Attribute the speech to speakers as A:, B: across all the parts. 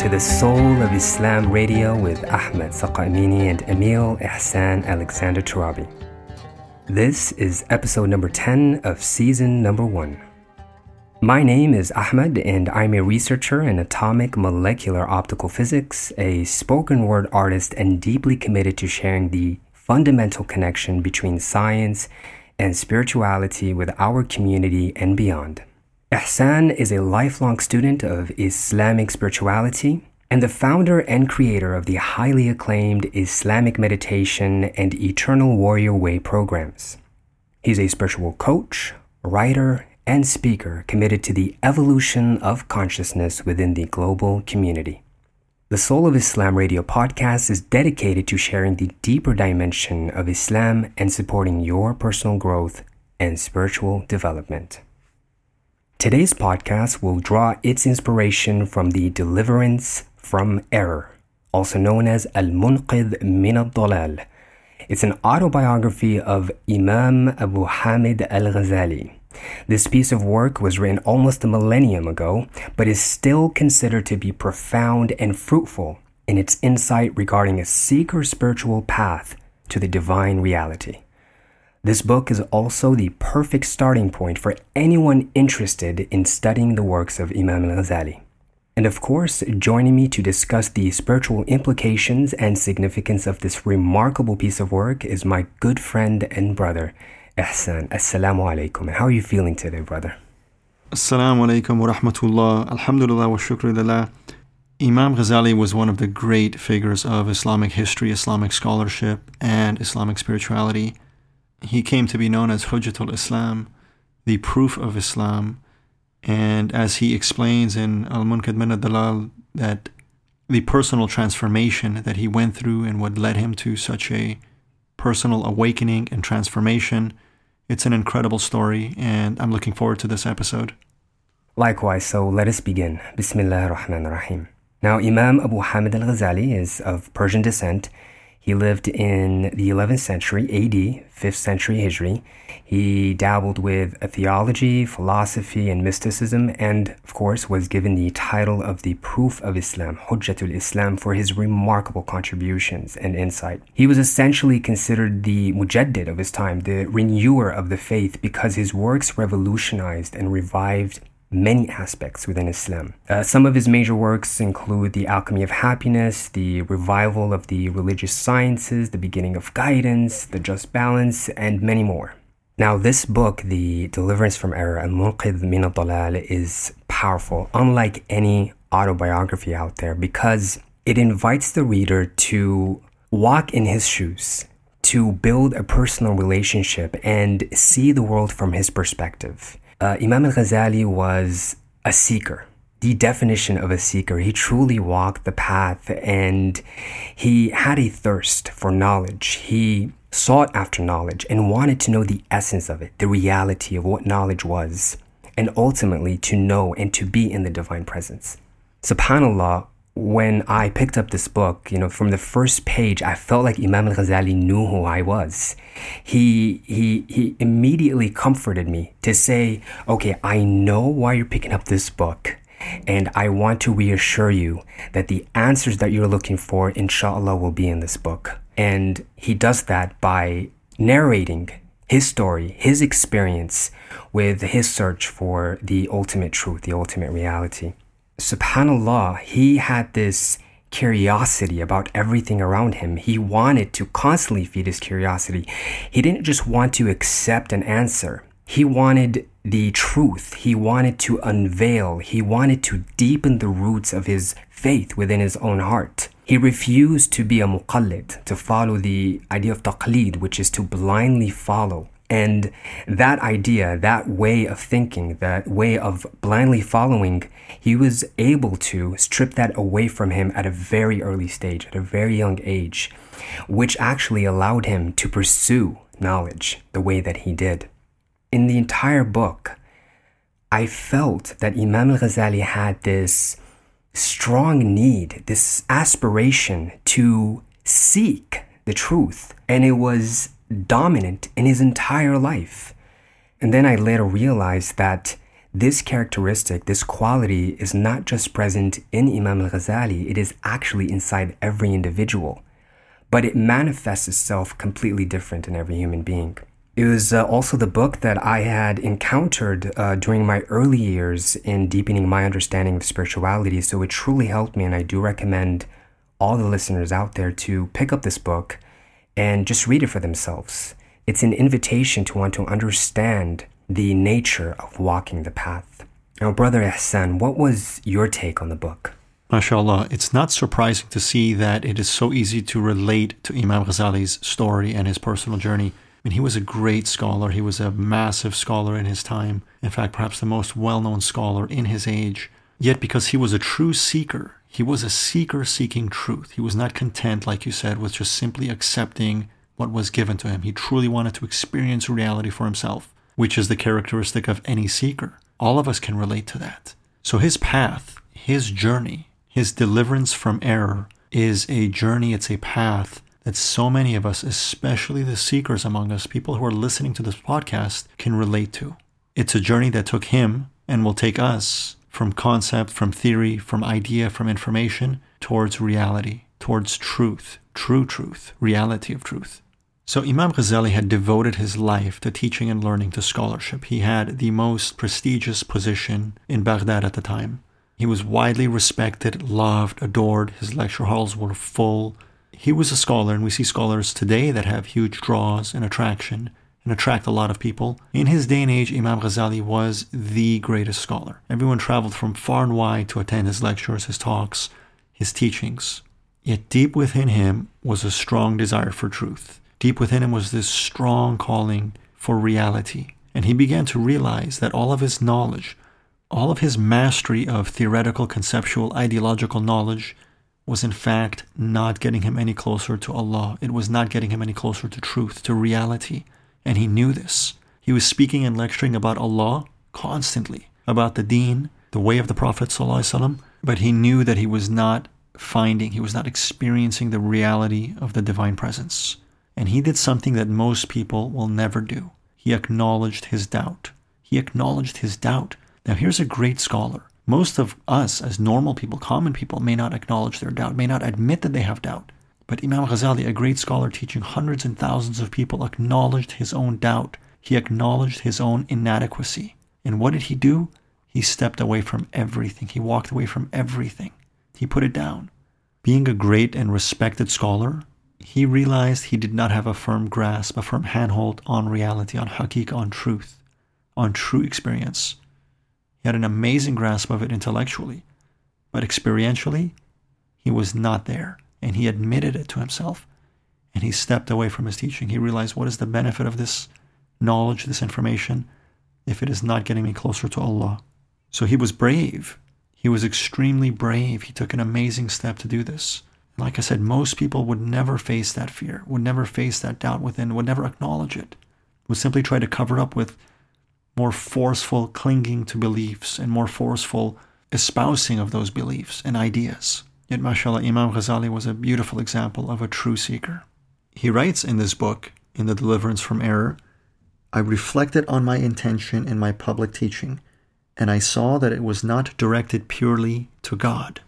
A: To the Soul of Islam Radio with Ahmed Saqaimini and Emil Ihsan Alexander Turabi. This is episode number 10 of season number 1. My name is Ahmed, and I'm a researcher in atomic molecular optical physics, a spoken word artist, and deeply committed to sharing the fundamental connection between science and spirituality with our community and beyond. Ihsan is a lifelong student of Islamic spirituality and the founder and creator of the highly acclaimed Islamic Meditation and Eternal Warrior Way programs. He's a spiritual coach, writer, and speaker committed to the evolution of consciousness within the global community. The Soul of Islam radio podcast is dedicated to sharing the deeper dimension of Islam and supporting your personal growth and spiritual development. Today's podcast will draw its inspiration from the Deliverance from Error, also known as Al Munqidh min al Dalal. It's an autobiography of Imam Abu Hamid al Ghazali. This piece of work was written almost a millennium ago, but is still considered to be profound and fruitful in its insight regarding a seeker's spiritual path to the divine reality. This book is also the perfect starting point for anyone interested in studying the works of Imam al Ghazali. And of course, joining me to discuss the spiritual implications and significance of this remarkable piece of work is my good friend and brother, Ihsan. Assalamu alaikum. How are you feeling today, brother?
B: Assalamu alaikum wa rahmatullah. Alhamdulillah wa shukrillah. Imam Ghazali was one of the great figures of Islamic history, Islamic scholarship, and Islamic spirituality he came to be known as Hujjatul Islam, the proof of Islam. And as he explains in Al Munqidh min Dalal, that the personal transformation that he went through and what led him to such a personal awakening and transformation, it's an incredible story, and I'm looking forward to this episode.
A: Likewise, so let us begin. Bismillah ar-Rahman ar-Rahim. Now, Imam Abu Hamid al-Ghazali is of Persian descent he lived in the 11th century AD, 5th century Hijri. He dabbled with theology, philosophy, and mysticism, and of course was given the title of the Proof of Islam, Hujjatul Islam, for his remarkable contributions and insight. He was essentially considered the mujaddid of his time, the renewer of the faith, because his works revolutionized and revived many aspects within Islam. Uh, some of his major works include The Alchemy of Happiness, The Revival of the Religious Sciences, The Beginning of Guidance, The Just Balance, and many more. Now, this book, The Deliverance from Error, Al-Munqidh min al-Dalal, is powerful, unlike any autobiography out there, because it invites the reader to walk in his shoes, to build a personal relationship and see the world from his perspective. Uh, Imam al Ghazali was a seeker, the definition of a seeker. He truly walked the path and he had a thirst for knowledge. He sought after knowledge and wanted to know the essence of it, the reality of what knowledge was, and ultimately to know and to be in the divine presence. SubhanAllah, when I picked up this book, you know, from the first page, I felt like Imam al-Ghazali knew who I was. He, he, he immediately comforted me to say, okay, I know why you're picking up this book. And I want to reassure you that the answers that you're looking for, inshallah, will be in this book. And he does that by narrating his story, his experience with his search for the ultimate truth, the ultimate reality subhanallah, he had this curiosity about everything around him. He wanted to constantly feed his curiosity. He didn't just want to accept an answer. He wanted the truth. He wanted to unveil. He wanted to deepen the roots of his faith within his own heart. He refused to be a muqallid, to follow the idea of taqlid, which is to blindly follow. And that idea, that way of thinking, that way of blindly following, he was able to strip that away from him at a very early stage, at a very young age, which actually allowed him to pursue knowledge the way that he did. In the entire book, I felt that Imam al Ghazali had this strong need, this aspiration to seek the truth. And it was dominant in his entire life. And then I later realized that this characteristic, this quality, is not just present in Imam al Ghazali, it is actually inside every individual. But it manifests itself completely different in every human being. It was uh, also the book that I had encountered uh, during my early years in deepening my understanding of spirituality, so it truly helped me, and I do recommend all the listeners out there to pick up this book and just read it for themselves. It's an invitation to want to understand the nature of walking the path. Now, Brother Ihsan, what was your take on the book?
B: MashaAllah, it's not surprising to see that it is so easy to relate to Imam Ghazali's story and his personal journey. I mean, he was a great scholar. He was a massive scholar in his time. In fact, perhaps the most well known scholar in his age. Yet, because he was a true seeker, he was a seeker seeking truth. He was not content, like you said, with just simply accepting what was given to him. He truly wanted to experience reality for himself, which is the characteristic of any seeker. All of us can relate to that. So, his path, his journey, his deliverance from error is a journey, it's a path that so many of us, especially the seekers among us, people who are listening to this podcast, can relate to. It's a journey that took him and will take us from concept, from theory, from idea, from information towards reality, towards truth, true truth, reality of truth. So Imam Ghazali had devoted his life to teaching and learning to scholarship. He had the most prestigious position in Baghdad at the time. He was widely respected, loved, adored. His lecture halls were full. He was a scholar, and we see scholars today that have huge draws and attraction and attract a lot of people. In his day and age, Imam Ghazali was the greatest scholar. Everyone traveled from far and wide to attend his lectures, his talks, his teachings. Yet deep within him was a strong desire for truth. Deep within him was this strong calling for reality. And he began to realize that all of his knowledge, all of his mastery of theoretical, conceptual, ideological knowledge was in fact not getting him any closer to Allah. It was not getting him any closer to truth, to reality. And he knew this. He was speaking and lecturing about Allah constantly, about the deen, the way of the Prophet, but he knew that he was not finding, he was not experiencing the reality of the divine presence. And he did something that most people will never do. He acknowledged his doubt. He acknowledged his doubt now, here's a great scholar. Most of us, as normal people, common people, may not acknowledge their doubt, may not admit that they have doubt. But Imam Ghazali, a great scholar teaching hundreds and thousands of people, acknowledged his own doubt. He acknowledged his own inadequacy. And what did he do? He stepped away from everything. He walked away from everything. He put it down. Being a great and respected scholar, he realized he did not have a firm grasp, a firm handhold on reality, on haqiq, on truth, on true experience. He had an amazing grasp of it intellectually, but experientially, he was not there. And he admitted it to himself. And he stepped away from his teaching. He realized what is the benefit of this knowledge, this information, if it is not getting me closer to Allah. So he was brave. He was extremely brave. He took an amazing step to do this. Like I said, most people would never face that fear, would never face that doubt within, would never acknowledge it, would simply try to cover up with more forceful clinging to beliefs and more forceful espousing of those beliefs and ideas. Yet, mashallah, Imam Ghazali was a beautiful example of a true seeker. He writes in this book, in The Deliverance from Error, I reflected on my intention in my public teaching, and I saw that it was not directed purely to God,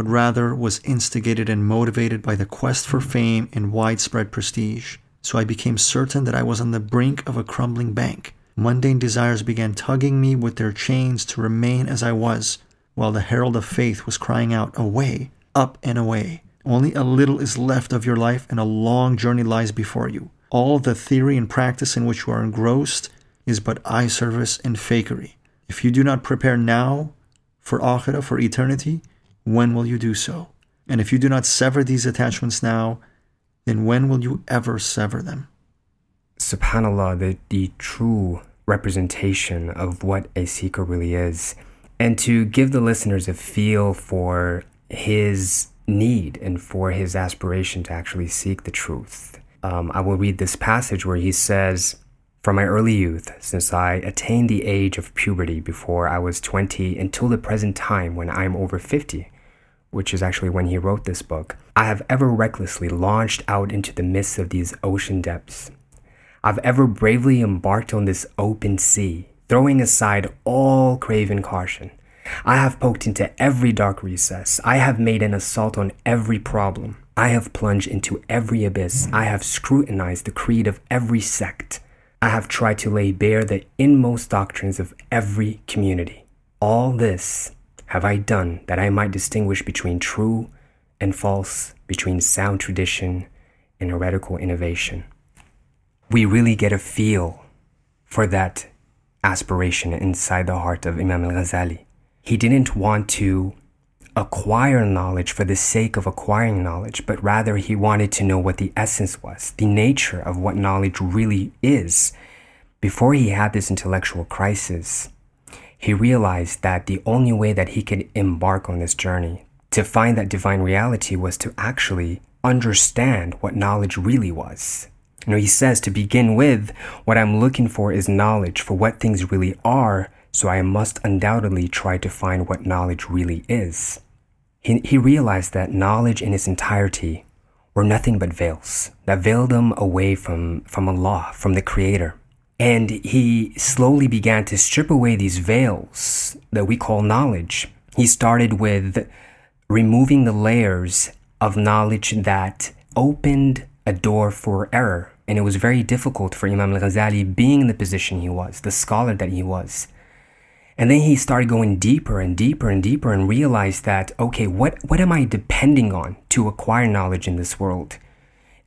B: but rather was instigated and motivated by the quest for fame and widespread prestige. So I became certain that I was on the brink of a crumbling bank Mundane desires began tugging me with their chains to remain as I was, while the herald of faith was crying out, Away, up and away. Only a little is left of your life, and a long journey lies before you. All the theory and practice in which you are engrossed is but eye service and fakery. If you do not prepare now for akhirah, for eternity, when will you do so? And if you do not sever these attachments now, then when will you ever sever them?
A: Subhanallah, the, the true representation of what a seeker really is, and to give the listeners a feel for his need and for his aspiration to actually seek the truth. Um, I will read this passage where he says, From my early youth, since I attained the age of puberty before I was 20 until the present time when I am over 50, which is actually when he wrote this book, I have ever recklessly launched out into the midst of these ocean depths I've ever bravely embarked on this open sea, throwing aside all craven caution. I have poked into every dark recess. I have made an assault on every problem. I have plunged into every abyss. I have scrutinized the creed of every sect. I have tried to lay bare the inmost doctrines of every community. All this have I done that I might distinguish between true and false, between sound tradition and heretical innovation. We really get a feel for that aspiration inside the heart of Imam al Ghazali. He didn't want to acquire knowledge for the sake of acquiring knowledge, but rather he wanted to know what the essence was, the nature of what knowledge really is. Before he had this intellectual crisis, he realized that the only way that he could embark on this journey to find that divine reality was to actually understand what knowledge really was. You know, he says to begin with, what I'm looking for is knowledge for what things really are, so I must undoubtedly try to find what knowledge really is. He, he realized that knowledge in its entirety were nothing but veils that veiled him away from, from Allah, from the Creator. And he slowly began to strip away these veils that we call knowledge. He started with removing the layers of knowledge that opened a door for error. And it was very difficult for Imam al Ghazali, being in the position he was, the scholar that he was. And then he started going deeper and deeper and deeper and realized that, okay, what, what am I depending on to acquire knowledge in this world?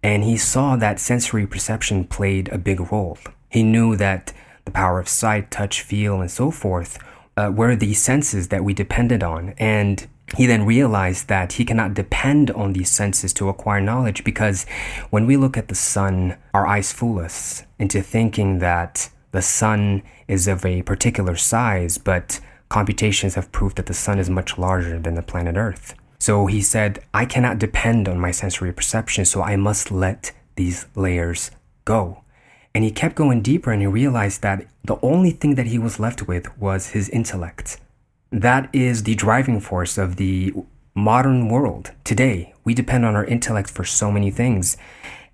A: And he saw that sensory perception played a big role. He knew that the power of sight, touch, feel, and so forth uh, were the senses that we depended on. And he then realized that he cannot depend on these senses to acquire knowledge because when we look at the sun, our eyes fool us into thinking that the sun is of a particular size, but computations have proved that the sun is much larger than the planet Earth. So he said, I cannot depend on my sensory perception, so I must let these layers go. And he kept going deeper and he realized that the only thing that he was left with was his intellect. That is the driving force of the modern world today. We depend on our intellect for so many things.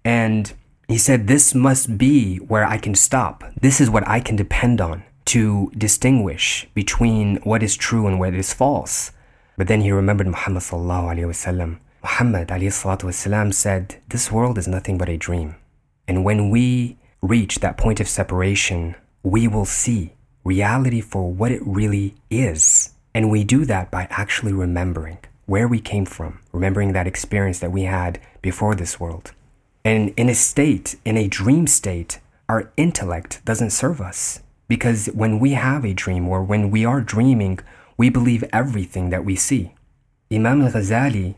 A: And he said, This must be where I can stop. This is what I can depend on to distinguish between what is true and what is false. But then he remembered Muhammad sallallahu alaihi wasallam. Muhammad alayhi said, This world is nothing but a dream. And when we reach that point of separation, we will see reality for what it really is. And we do that by actually remembering where we came from, remembering that experience that we had before this world. And in a state, in a dream state, our intellect doesn't serve us. Because when we have a dream or when we are dreaming, we believe everything that we see. Imam al Ghazali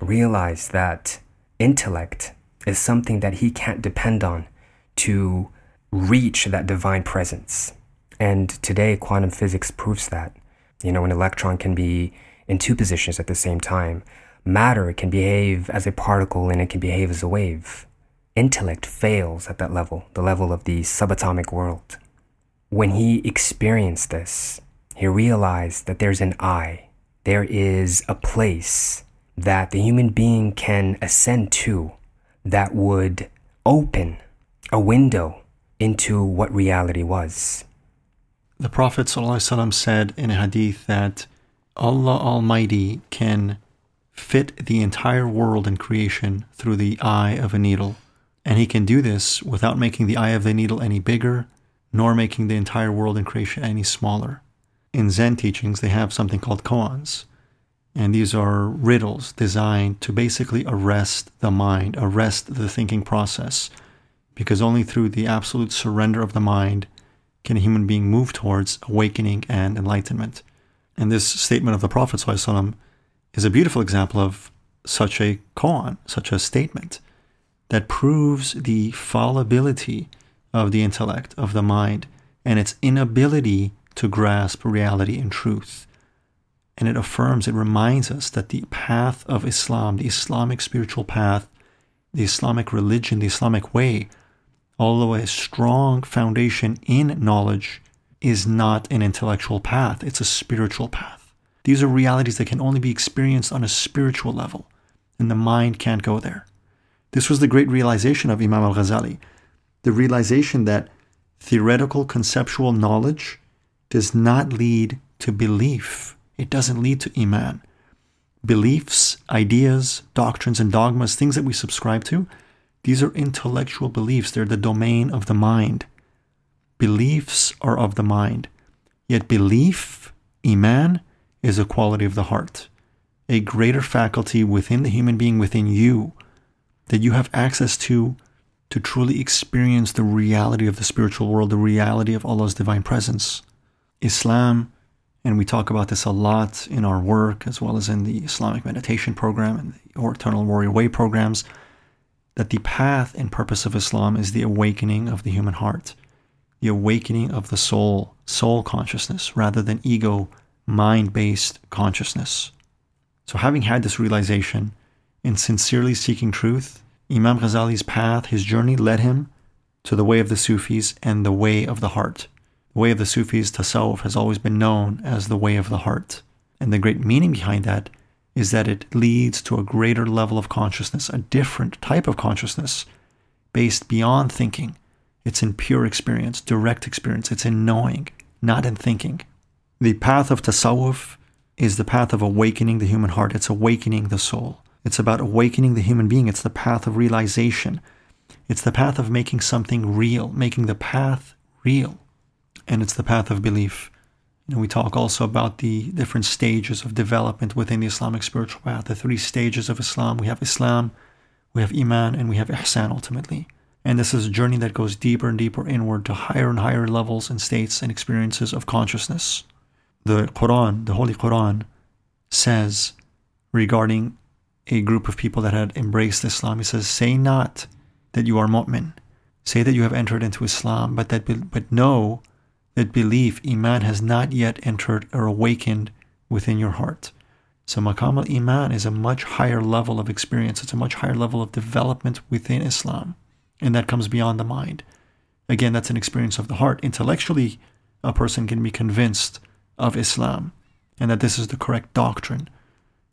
A: realized that intellect is something that he can't depend on to reach that divine presence. And today, quantum physics proves that. You know, an electron can be in two positions at the same time. Matter can behave as a particle and it can behave as a wave. Intellect fails at that level, the level of the subatomic world. When he experienced this, he realized that there's an I, there is a place that the human being can ascend to that would open a window into what reality was.
B: The Prophet said in a hadith that Allah Almighty can fit the entire world and creation through the eye of a needle. And He can do this without making the eye of the needle any bigger, nor making the entire world and creation any smaller. In Zen teachings, they have something called koans. And these are riddles designed to basically arrest the mind, arrest the thinking process because only through the absolute surrender of the mind can a human being move towards awakening and enlightenment. And this statement of the Prophet is a beautiful example of such a koan, such a statement that proves the fallibility of the intellect, of the mind, and its inability to grasp reality and truth. And it affirms, it reminds us that the path of Islam, the Islamic spiritual path, the Islamic religion, the Islamic way, although a strong foundation in knowledge is not an intellectual path, it's a spiritual path. These are realities that can only be experienced on a spiritual level, and the mind can't go there. This was the great realization of Imam al Ghazali the realization that theoretical conceptual knowledge does not lead to belief. It doesn't lead to Iman. Beliefs, ideas, doctrines, and dogmas, things that we subscribe to, these are intellectual beliefs. They're the domain of the mind. Beliefs are of the mind. Yet belief, Iman, is a quality of the heart, a greater faculty within the human being, within you, that you have access to to truly experience the reality of the spiritual world, the reality of Allah's divine presence. Islam, and we talk about this a lot in our work as well as in the Islamic meditation program and the Eternal Warrior Way programs, that the path and purpose of Islam is the awakening of the human heart, the awakening of the soul, soul consciousness, rather than ego mind based consciousness. So, having had this realization in sincerely seeking truth, Imam Ghazali's path, his journey led him to the way of the Sufis and the way of the heart. The way of the Sufis, Tasawwuf, has always been known as the way of the heart. And the great meaning behind that is that it leads to a greater level of consciousness, a different type of consciousness based beyond thinking. It's in pure experience, direct experience. It's in knowing, not in thinking. The path of tasawwuf is the path of awakening the human heart. It's awakening the soul. It's about awakening the human being. It's the path of realization. It's the path of making something real, making the path real. And it's the path of belief. You know, we talk also about the different stages of development within the Islamic spiritual path, the three stages of Islam. We have Islam, we have Iman, and we have Ihsan ultimately. And this is a journey that goes deeper and deeper inward to higher and higher levels and states and experiences of consciousness the Quran, the Holy Quran, says regarding a group of people that had embraced Islam, He says, Say not that you are mu'min. Say that you have entered into Islam, but that but know that belief, Iman, has not yet entered or awakened within your heart. So Maqam al Iman is a much higher level of experience. It's a much higher level of development within Islam. And that comes beyond the mind. Again, that's an experience of the heart. Intellectually, a person can be convinced of Islam and that this is the correct doctrine.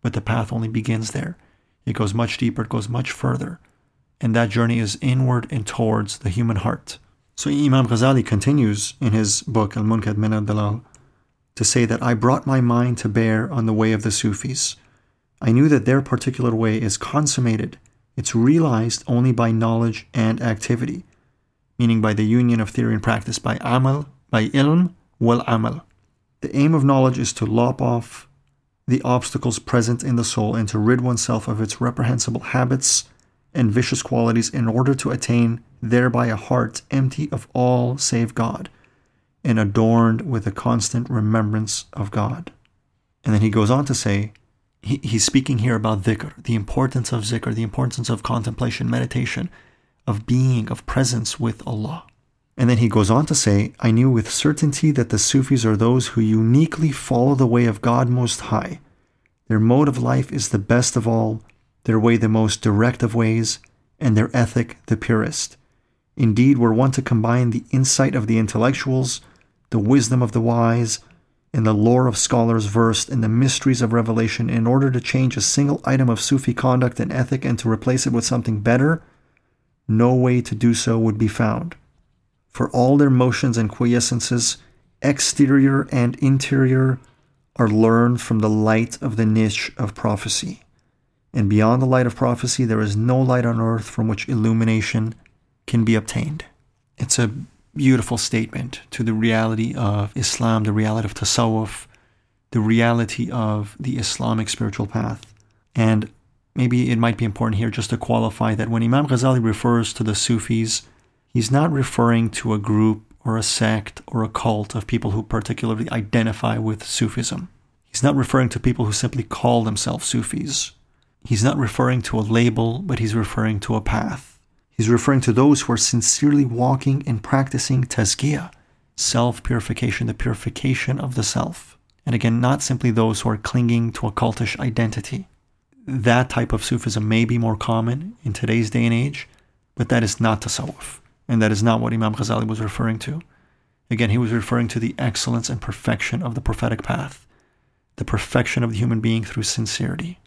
B: But the path only begins there. It goes much deeper, it goes much further. And that journey is inward and towards the human heart. So Imam Ghazali continues in his book Al Munqidh Min al Dalal to say that I brought my mind to bear on the way of the Sufis. I knew that their particular way is consummated, it's realized only by knowledge and activity, meaning by the union of theory and practice, by amal, by ilm, wal amal. The aim of knowledge is to lop off the obstacles present in the soul and to rid oneself of its reprehensible habits and vicious qualities in order to attain thereby a heart empty of all save God and adorned with a constant remembrance of God. And then he goes on to say, he, he's speaking here about dhikr, the importance of zikr, the importance of contemplation, meditation, of being, of presence with Allah. And then he goes on to say, I knew with certainty that the Sufis are those who uniquely follow the way of God Most High. Their mode of life is the best of all, their way the most direct of ways, and their ethic the purest. Indeed, were one to combine the insight of the intellectuals, the wisdom of the wise, and the lore of scholars versed in the mysteries of revelation in order to change a single item of Sufi conduct and ethic and to replace it with something better, no way to do so would be found for all their motions and quiescences, exterior and interior, are learned from the light of the niche of prophecy. And beyond the light of prophecy, there is no light on earth from which illumination can be obtained. It's a beautiful statement to the reality of Islam, the reality of Tasawwuf, the reality of the Islamic spiritual path. And maybe it might be important here just to qualify that when Imam Ghazali refers to the Sufis he's not referring to a group or a sect or a cult of people who particularly identify with Sufism. He's not referring to people who simply call themselves Sufis. He's not referring to a label, but he's referring to a path. He's referring to those who are sincerely walking and practicing tazkiyah, self purification, the purification of the self. And again, not simply those who are clinging to a cultish identity. That type of Sufism may be more common in today's day and age, but that is not tasawwuf. And that is not what Imam Ghazali was referring to. Again, he was referring to the excellence and perfection of the prophetic path, the perfection of the human being through sincerity.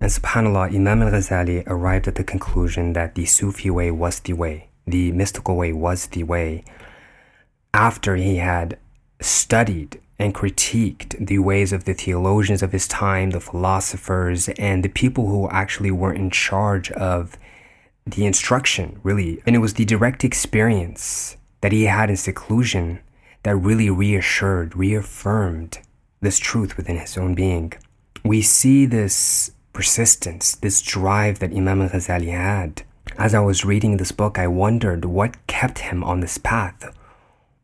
A: And subhanAllah, Imam al Ghazali arrived at the conclusion that the Sufi way was the way, the mystical way was the way, after he had studied and critiqued the ways of the theologians of his time, the philosophers, and the people who actually were in charge of the instruction, really. And it was the direct experience that he had in seclusion that really reassured, reaffirmed this truth within his own being. We see this persistence, this drive that Imam al Ghazali had. As I was reading this book, I wondered what kept him on this path.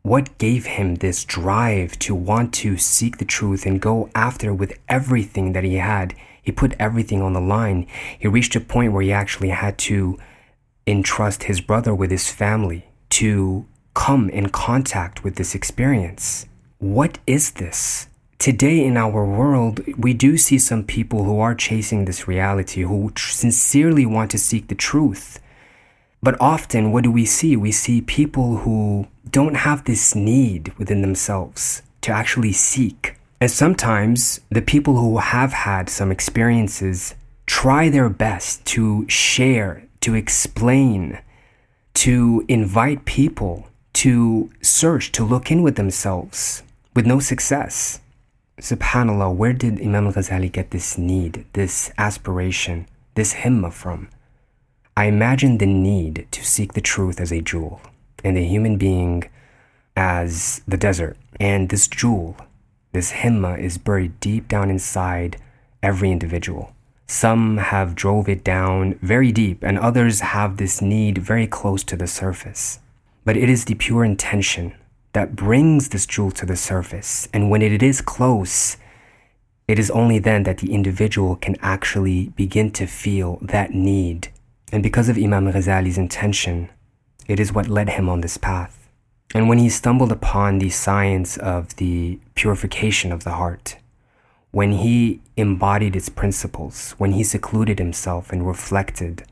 A: What gave him this drive to want to seek the truth and go after with everything that he had? He put everything on the line. He reached a point where he actually had to entrust his brother with his family to come in contact with this experience. What is this? Today in our world, we do see some people who are chasing this reality, who sincerely want to seek the truth. But often, what do we see? We see people who don't have this need within themselves to actually seek. And sometimes the people who have had some experiences try their best to share, to explain, to invite people to search, to look in with themselves with no success. Subhanallah, where did Imam Ghazali get this need, this aspiration, this himma from? I imagine the need to seek the truth as a jewel, and the human being as the desert. And this jewel, this himma, is buried deep down inside every individual. Some have drove it down very deep, and others have this need very close to the surface. But it is the pure intention that brings this jewel to the surface. And when it is close, it is only then that the individual can actually begin to feel that need. And because of Imam Ghazali's intention, it is what led him on this path. And when he stumbled upon the science of the purification of the heart, when he embodied its principles, when he secluded himself and reflected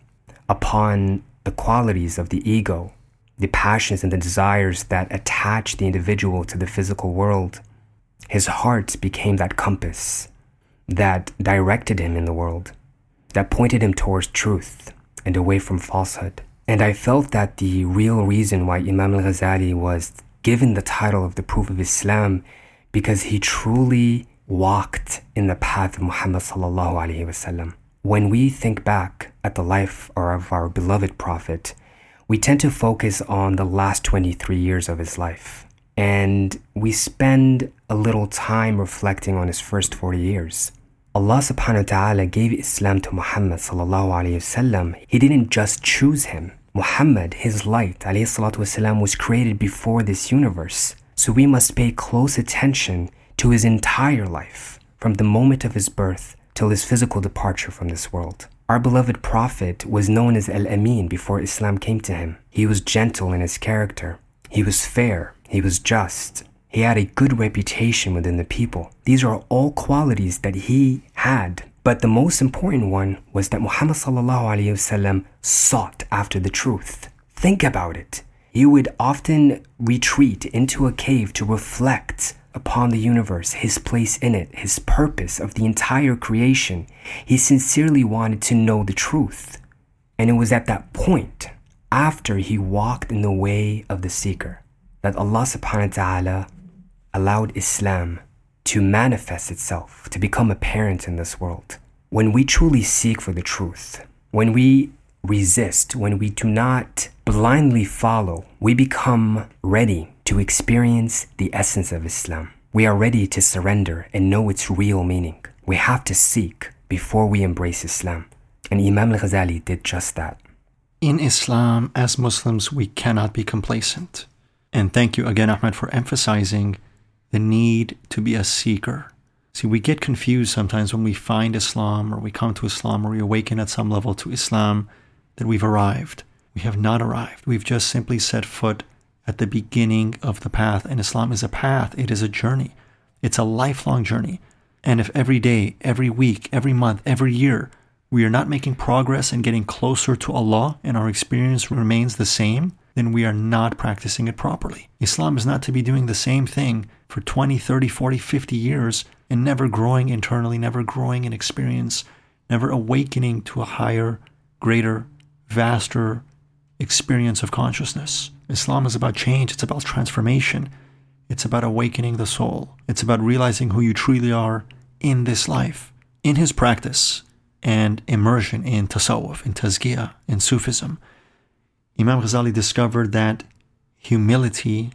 A: upon the qualities of the ego, the passions and the desires that attach the individual to the physical world. His heart became that compass that directed him in the world, that pointed him towards truth and away from falsehood. And I felt that the real reason why Imam al Ghazali was given the title of the Proof of Islam because he truly walked in the path of Muhammad. When we think back at the life of our beloved Prophet, we tend to focus on the last 23 years of his life. And we spend a little time reflecting on his first 40 years. Allah subhanahu wa ta'ala gave Islam to Muhammad. He didn't just choose him. Muhammad, his light, alayhi was created before this universe. So we must pay close attention to his entire life, from the moment of his birth till his physical departure from this world. Our beloved Prophet was known as Al Amin before Islam came to him. He was gentle in his character, he was fair, he was just, he had a good reputation within the people. These are all qualities that he had. But the most important one was that Muhammad sought after the truth. Think about it. He would often retreat into a cave to reflect upon the universe, his place in it, his purpose of the entire creation. He sincerely wanted to know the truth. And it was at that point, after he walked in the way of the seeker, that Allah subhanahu wa ta'ala allowed Islam to manifest itself, to become apparent in this world. When we truly seek for the truth, when we resist, when we do not blindly follow, we become ready to experience the essence of Islam. We are ready to surrender and know its real meaning. We have to seek before we embrace Islam. And Imam al Ghazali did just that.
B: In Islam, as Muslims, we cannot be complacent. And thank you again, Ahmed, for emphasizing the need to be a seeker. See, we get confused sometimes when we find Islam or we come to Islam or we awaken at some level to Islam that we've arrived. We have not arrived. We've just simply set foot at the beginning of the path. And Islam is a path, it is a journey, it's a lifelong journey. And if every day, every week, every month, every year, we are not making progress and getting closer to Allah and our experience remains the same, then we are not practicing it properly. Islam is not to be doing the same thing for 20, 30, 40, 50 years and never growing internally, never growing in experience, never awakening to a higher, greater, vaster experience of consciousness. Islam is about change, it's about transformation. It's about awakening the soul. It's about realizing who you truly are in this life, in his practice and immersion in tasawwuf, in tazkiyah, in Sufism. Imam Ghazali discovered that humility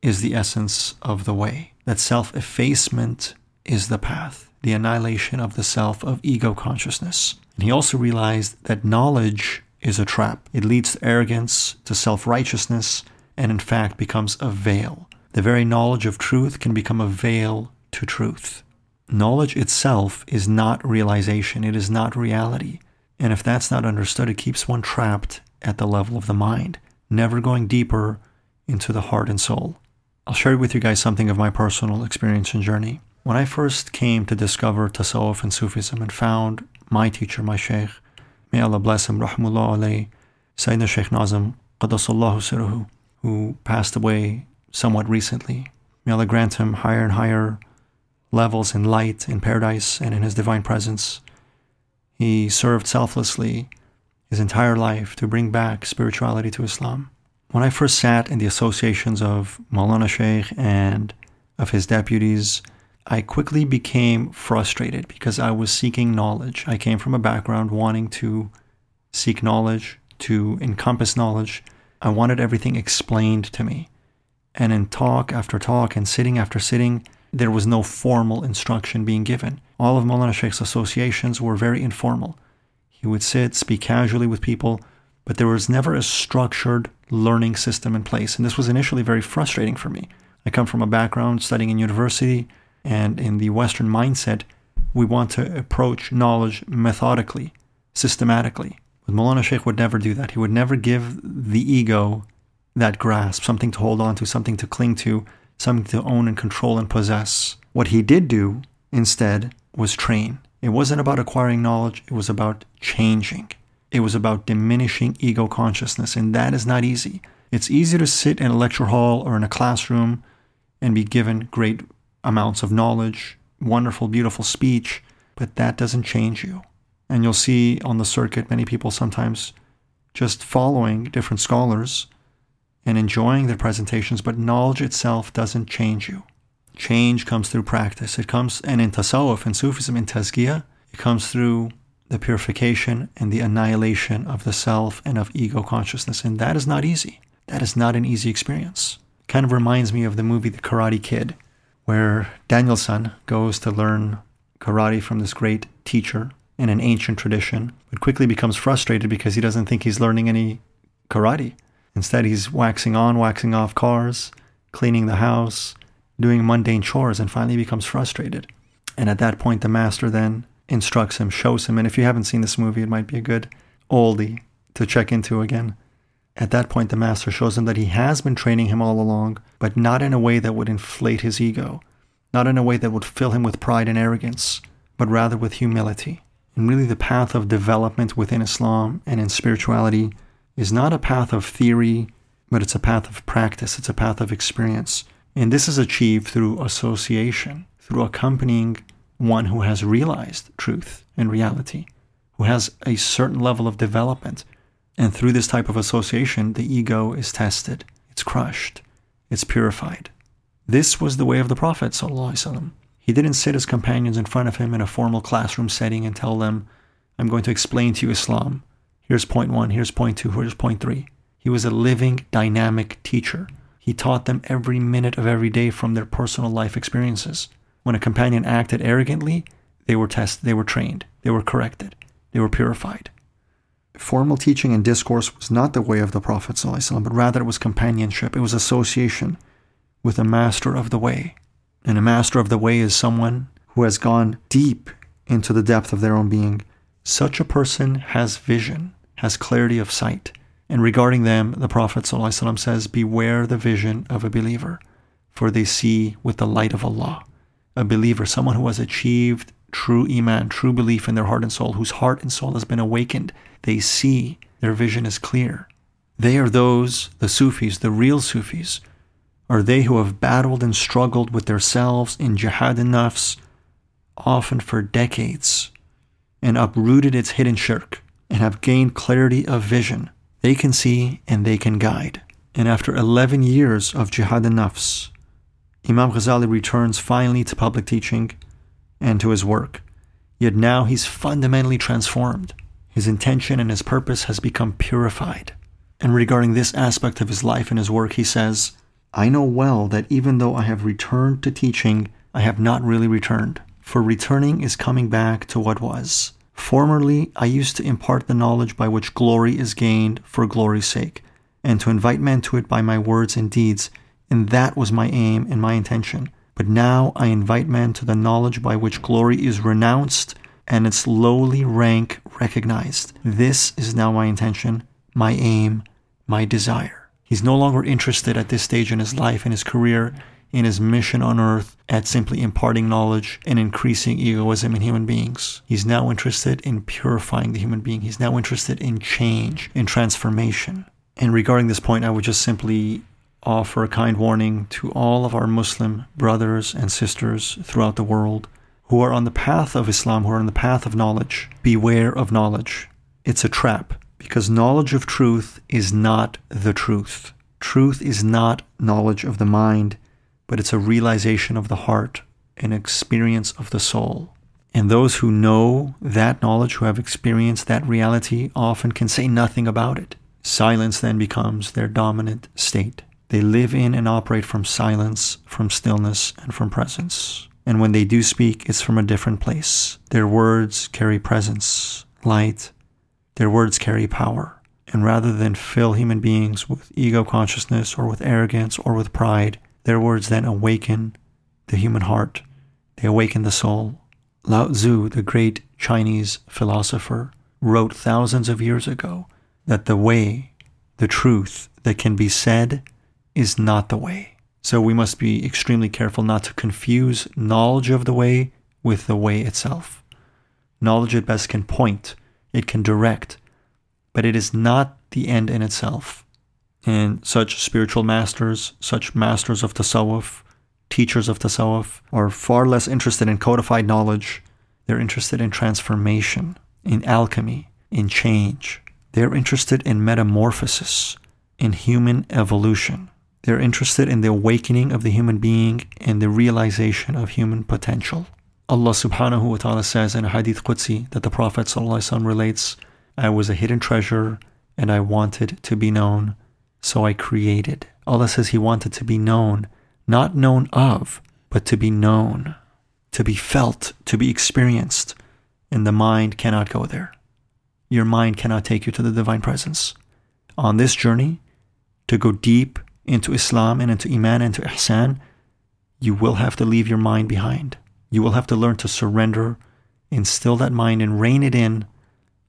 B: is the essence of the way, that self effacement is the path, the annihilation of the self of ego consciousness. And he also realized that knowledge is a trap. It leads to arrogance, to self righteousness, and in fact becomes a veil. The very knowledge of truth can become a veil to truth. Knowledge itself is not realization, it is not reality. And if that's not understood, it keeps one trapped at the level of the mind, never going deeper into the heart and soul. I'll share with you guys something of my personal experience and journey. When I first came to discover Tasawwuf and Sufism and found my teacher, my Shaykh, may Allah bless him, Rahmullah alayhi, Sayyidina Shaykh Nazim, Qadasallahu Siruhu, who passed away somewhat recently. May Allah grant him higher and higher levels in light, in paradise, and in his divine presence. He served selflessly his entire life to bring back spirituality to Islam. When I first sat in the associations of Maulana Sheikh and of his deputies, I quickly became frustrated because I was seeking knowledge. I came from a background wanting to seek knowledge, to encompass knowledge. I wanted everything explained to me. And in talk after talk and sitting after sitting, there was no formal instruction being given. All of Maulana Sheikh's associations were very informal. He would sit, speak casually with people, but there was never a structured learning system in place. And this was initially very frustrating for me. I come from a background studying in university, and in the Western mindset, we want to approach knowledge methodically, systematically. But Maulana Sheikh would never do that. He would never give the ego that grasp, something to hold on to, something to cling to, something to own and control and possess. What he did do instead was train. It wasn't about acquiring knowledge, it was about changing. It was about diminishing ego consciousness, and that is not easy. It's easy to sit in a lecture hall or in a classroom and be given great amounts of knowledge, wonderful, beautiful speech, but that doesn't change you. And you'll see on the circuit many people sometimes just following different scholars and enjoying their presentations, but knowledge itself doesn't change you. Change comes through practice. It comes, and in Tasawwuf and Sufism, in Tazkiyah, it comes through the purification and the annihilation of the self and of ego consciousness. And that is not easy. That is not an easy experience. Kind of reminds me of the movie The Karate Kid, where Daniel-san goes to learn karate from this great teacher in an ancient tradition, but quickly becomes frustrated because he doesn't think he's learning any karate. Instead, he's waxing on, waxing off cars, cleaning the house, doing mundane chores, and finally becomes frustrated. And at that point, the master then instructs him, shows him, and if you haven't seen this movie, it might be a good oldie to check into again. At that point, the master shows him that he has been training him all along, but not in a way that would inflate his ego, not in a way that would fill him with pride and arrogance, but rather with humility. And really, the path of development within Islam and in spirituality is not a path of theory, but it's a path of practice, it's a path of experience. And this is achieved through association, through accompanying one who has realized truth and reality, who has a certain level of development. And through this type of association, the ego is tested, it's crushed, it's purified. This was the way of the Prophet. He didn't sit his companions in front of him in a formal classroom setting and tell them, I'm going to explain to you Islam. Here's point one, here's point two, here's point three. He was a living, dynamic teacher. He taught them every minute of every day from their personal life experiences. When a companion acted arrogantly, they were tested, they were trained, they were corrected, they were purified. Formal teaching and discourse was not the way of the Prophet, ﷺ, but rather it was companionship, it was association with a master of the way. And a master of the way is someone who has gone deep into the depth of their own being. Such a person has vision, has clarity of sight. And regarding them, the Prophet ﷺ says, Beware the vision of a believer, for they see with the light of Allah a believer, someone who has achieved true iman, true belief in their heart and soul, whose heart and soul has been awakened. They see, their vision is clear. They are those, the Sufis, the real Sufis, are they who have battled and struggled with themselves in jihad an-nafs, often for decades, and uprooted its hidden shirk, and have gained clarity of vision. They can see and they can guide. And after 11 years of jihad an-nafs, Imam Ghazali returns finally to public teaching and to his work. Yet now he's fundamentally transformed. His intention and his purpose has become purified. And regarding this aspect of his life and his work, he says, I know well that even though I have returned to teaching, I have not really returned. For returning is coming back to what was. Formerly, I used to impart the knowledge by which glory is gained for glory's sake, and to invite men to it by my words and deeds, and that was my aim and my intention. But now I invite men to the knowledge by which glory is renounced and its lowly rank recognized. This is now my intention, my aim, my desire. He's no longer interested at this stage in his life in his career, in his mission on earth, at simply imparting knowledge and increasing egoism in human beings. He's now interested in purifying the human being. He's now interested in change, in transformation. And regarding this point, I would just simply offer a kind warning to all of our Muslim brothers and sisters throughout the world who are on the path of Islam, who are on the path of knowledge. Beware of knowledge. It's a trap because knowledge of truth is not the truth. Truth is not knowledge of the mind, but it's a realization of the heart, an experience of the soul. And those who know that knowledge, who have experienced that reality, often can say nothing about it. Silence then becomes their dominant state. They live in and operate from silence, from stillness, and from presence. And when they do speak, it's from a different place. Their words carry presence, light. Their words carry power. And rather than fill human beings with ego consciousness or with arrogance or with pride, their words then awaken the human heart. They awaken the soul. Lao Tzu, the great Chinese philosopher, wrote thousands of years ago that the way, the truth that can be said is not the way. So we must be extremely careful not to confuse knowledge of the way with the way itself. Knowledge at best can point, it can direct, but it is not the end in itself. And such spiritual masters, such masters of tasawwuf, teachers of tasawwuf, are far less interested in codified knowledge. They're interested in transformation, in alchemy, in change. They're interested in metamorphosis, in human evolution. They're interested in the awakening of the human being and the realization of human potential. Allah subhanahu wa ta'ala says in hadith Qudsi that the Prophet relates, I was a hidden treasure and I wanted to be known, so I created. Allah says He wanted to be known, not known of, but to be known, to be felt, to be experienced. And the mind cannot go there. Your mind cannot take you to the divine presence. On this journey, to go deep into Islam and into Iman and into Ihsan, you will have to leave your mind behind. You will have to learn to surrender, instill that mind, and rein it in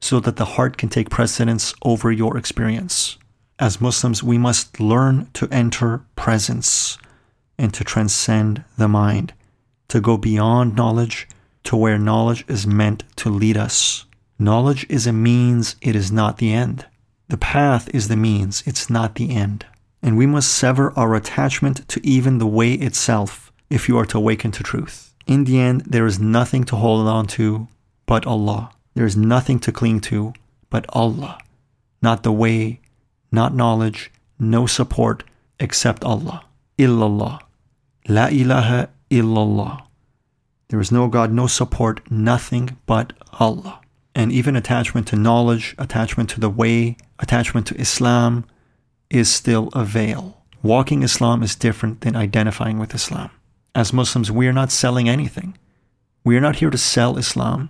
B: so that the heart can take precedence over your experience. As Muslims, we must learn to enter presence and to transcend the mind, to go beyond knowledge to where knowledge is meant to lead us. Knowledge is a means, it is not the end. The path is the means, it's not the end and we must sever our attachment to even the way itself if you are to awaken to truth. In the end, there is nothing to hold on to but Allah. There is nothing to cling to but Allah. Not the way, not knowledge, no support except Allah. Illallah. La ilaha illallah. There is no God, no support, nothing but Allah. And even attachment to knowledge, attachment to the way, attachment to Islam, is still a veil. Walking Islam is different than identifying with Islam. As Muslims, we are not selling anything. We are not here to sell Islam.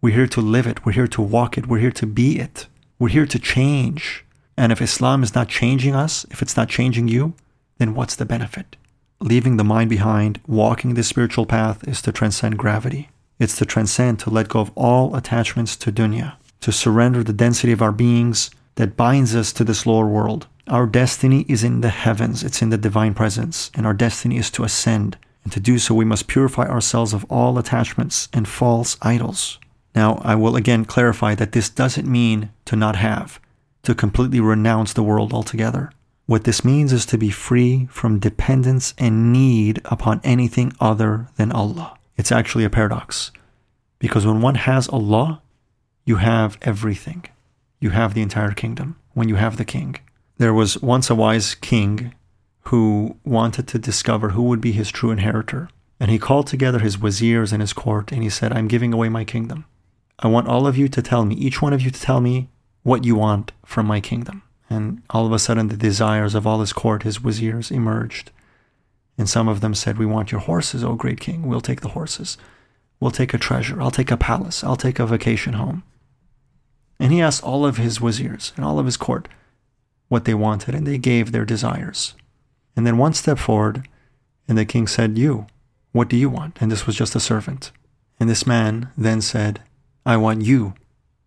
B: We're here to live it. We're here to walk it. We're here to be it. We're here to change. And if Islam is not changing us, if it's not changing you, then what's the benefit? Leaving the mind behind, walking the spiritual path is to transcend gravity. It's to transcend, to let go of all attachments to dunya, to surrender the density of our beings that binds us to this lower world, our destiny is in the heavens, it's in the divine presence, and our destiny is to ascend. And to do so, we must purify ourselves of all attachments and false idols. Now, I will again clarify that this doesn't mean to not have, to completely renounce the world altogether. What this means is to be free from dependence and need upon anything other than Allah. It's actually a paradox. Because when one has Allah, you have everything. You have the entire kingdom when you have the king. There was once a wise king who wanted to discover who would be his true inheritor. And he called together his wazirs and his court, and he said, I'm giving away my kingdom. I want all of you to tell me, each one of you to tell me what you want from my kingdom. And all of a sudden, the desires of all his court, his wazirs, emerged. And some of them said, We want your horses, O great king. We'll take the horses. We'll take a treasure. I'll take a palace. I'll take a vacation home. And he asked all of his wazirs and all of his court what they wanted, and they gave their desires. And then one step forward, and the king said, You, what do you want? And this was just a servant. And this man then said, I want you,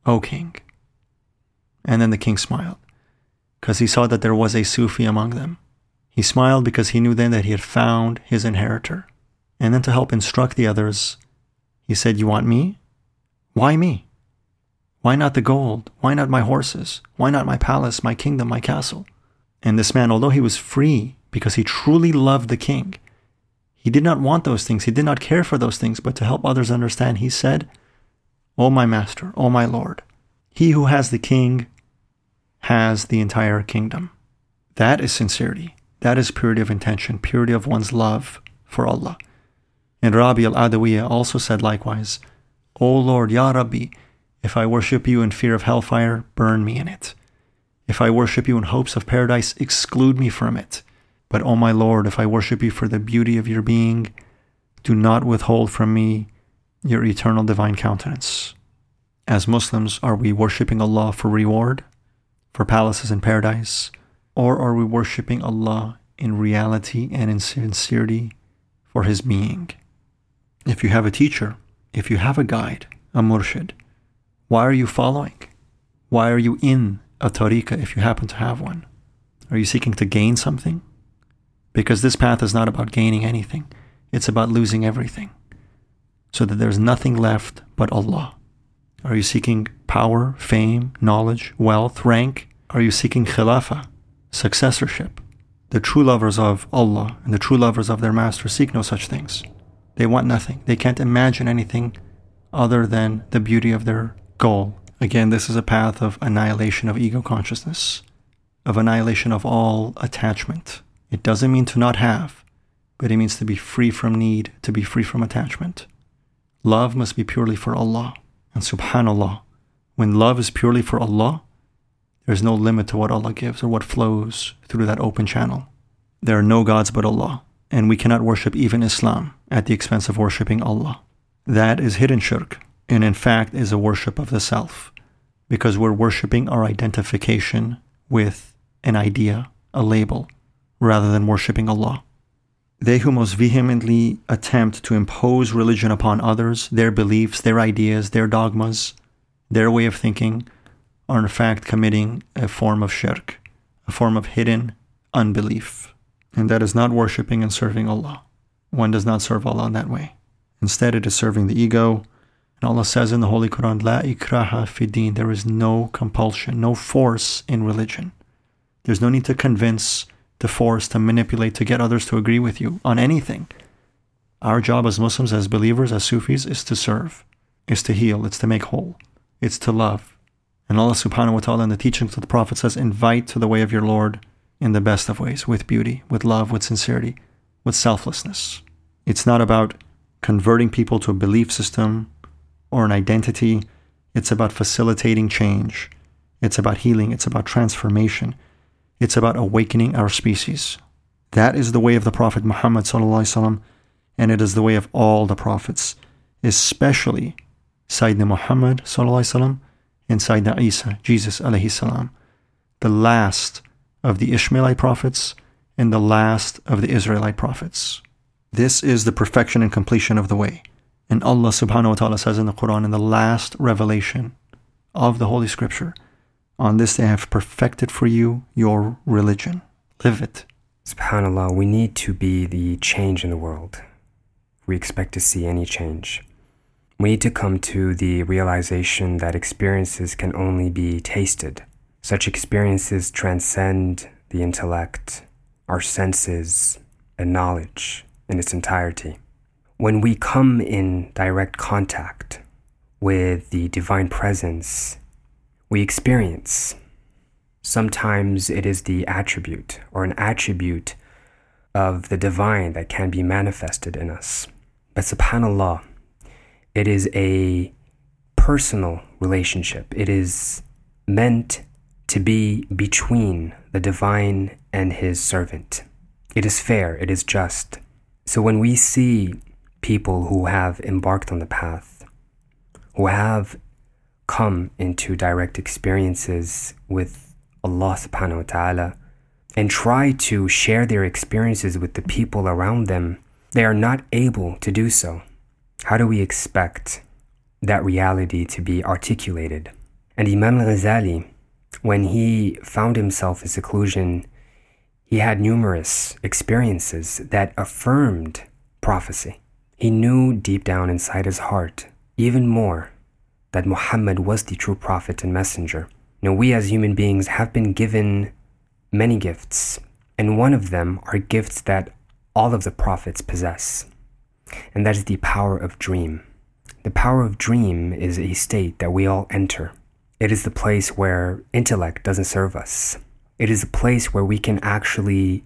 B: O king. And then the king smiled, because he saw that there was a Sufi among them. He smiled because he knew then that he had found his inheritor. And then to help instruct the others, he said, You want me? Why me? Why not the gold? Why not my horses? Why not my palace, my kingdom, my castle? And this man, although he was free because he truly loved the king, he did not want those things. He did not care for those things, but to help others understand, he said, O my master, O my lord, he who has the king has the entire kingdom. That is sincerity. That is purity of intention, purity of one's love for Allah. And Rabi al Adawiyah also said likewise, O Lord, Ya Rabbi, if I worship you in fear of hellfire, burn me in it. If I worship you in hopes of paradise, exclude me from it. But, O my Lord, if I worship you for the beauty of your being, do not withhold from me your eternal divine countenance. As Muslims, are we worshipping Allah for reward, for palaces in paradise, or are we worshipping Allah in reality and in sincerity for His being? If you have a teacher, if you have a guide, a murshid, why are you following? Why are you in a tariqah if you happen to have one? Are you seeking to gain something? Because this path is not about gaining anything, it's about losing everything, so that there's nothing left but Allah. Are you seeking power, fame, knowledge, wealth, rank? Are you seeking khilafah, successorship? The true lovers of Allah and the true lovers of their master seek no such things. They want nothing. They can't imagine anything other than the beauty of their goal. Again, this is a path of annihilation of ego consciousness, of annihilation of all attachment. It doesn't mean to not have, but it means to be free from need, to be free from attachment. Love must be purely for Allah. And subhanAllah, when love is purely for Allah, there's no limit to what Allah gives or what flows through that open channel. There are no gods but Allah, and we cannot worship even Islam at the expense of worshipping Allah. That is hidden shirk, and in fact is a worship of the self because we're worshiping our identification with an idea, a label, rather than worshiping Allah. They who most vehemently attempt to impose religion upon others, their beliefs, their ideas, their dogmas, their way of thinking, are in fact committing a form of shirk, a form of hidden unbelief. And that is not worshipping and serving Allah. One does not serve Allah in that way. Instead, it is serving the ego, and Allah says in the Holy Quran, La ikraha fidin, there is no compulsion, no force in religion. There's no need to convince, to force, to manipulate, to get others to agree with you on anything. Our job as Muslims, as believers, as Sufis, is to serve, is to heal, it's to make whole, it's to love. And Allah subhanahu wa ta'ala in the teachings of the Prophet says, invite to the way of your Lord in the best of ways, with beauty, with love, with sincerity, with selflessness. It's not about converting people to a belief system or an identity. It's about facilitating change. It's about healing. It's about transformation. It's about awakening our species. That is the way of the Prophet Muhammad and it is the way of all the prophets, especially Sayyidina Muhammad and Sayyidina Isa, Jesus alayhi salam, the last of the Ishmaelite prophets and the last of the Israelite prophets. This is the perfection and completion of the way. And Allah subhanahu wa ta'ala says in the Quran, in the last revelation of the Holy Scripture, on this day I have perfected for you your religion. Live it.
A: SubhanAllah, we need to be the change in the world. We expect to see any change. We need to come to the realization that experiences can only be tasted. Such experiences transcend the intellect, our senses, and knowledge in its entirety. When we come in direct contact with the divine presence, we experience. Sometimes it is the attribute or an attribute of the divine that can be manifested in us. But subhanAllah, it is a personal relationship. It is meant to be between the divine and his servant. It is fair, it is just. So when we see people who have embarked on the path, who have come into direct experiences with Allah subhanahu wa ta'ala, and try to share their experiences with the people around them, they are not able to do so. How do we expect that reality to be articulated? And Imam Ghazali, when he found himself in seclusion, he had numerous experiences that affirmed prophecy. He knew deep down inside his heart, even more, that Muhammad was the true prophet and messenger. Now, we as human beings have been given many gifts, and one of them are gifts that all of the prophets possess, and that is the power of dream. The power of dream is a state that we all enter. It is the place where intellect doesn't serve us. It is a place where we can actually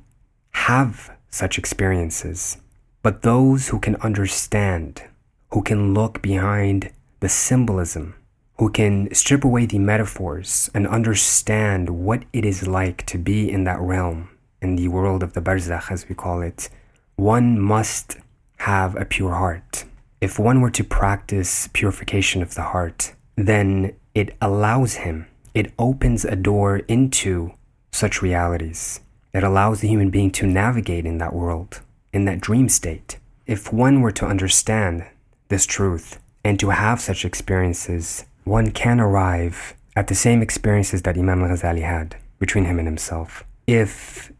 A: have such experiences. But those who can understand, who can look behind the symbolism who can strip away the metaphors and understand what it is like to be in that realm, in the world of the barzakh, as we call it, one must have a pure heart. If one were to practice purification of the heart, then it allows him, it opens a door into such realities. It allows the human being to navigate in that world, in that dream state. If one were to understand this truth and to have such experiences, one can arrive at the same experiences that Imam Ghazali had between him and himself. If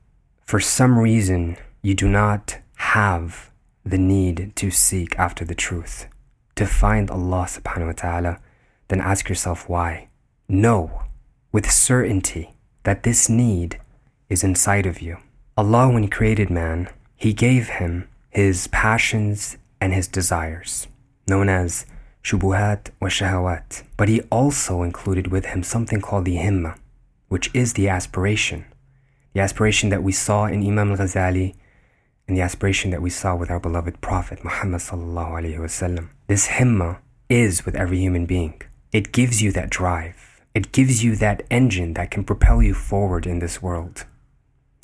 A: for some reason you do not have the need to seek after the truth, to find Allah subhanahu wa ta'ala, then ask yourself why. Know with certainty that this need is inside of you. Allah, when He created man, He gave him his passions and his desires, known as shubuhat wa shahawat. But he also included with him something called the himma, which is the aspiration. The aspiration that we saw in Imam al-Ghazali and the aspiration that we saw with our beloved Prophet Muhammad sallallahu alaihi wasallam. This himma is with every human being. It gives you that drive. It gives you that engine that can propel you forward in this world.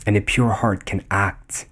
A: And a pure heart can act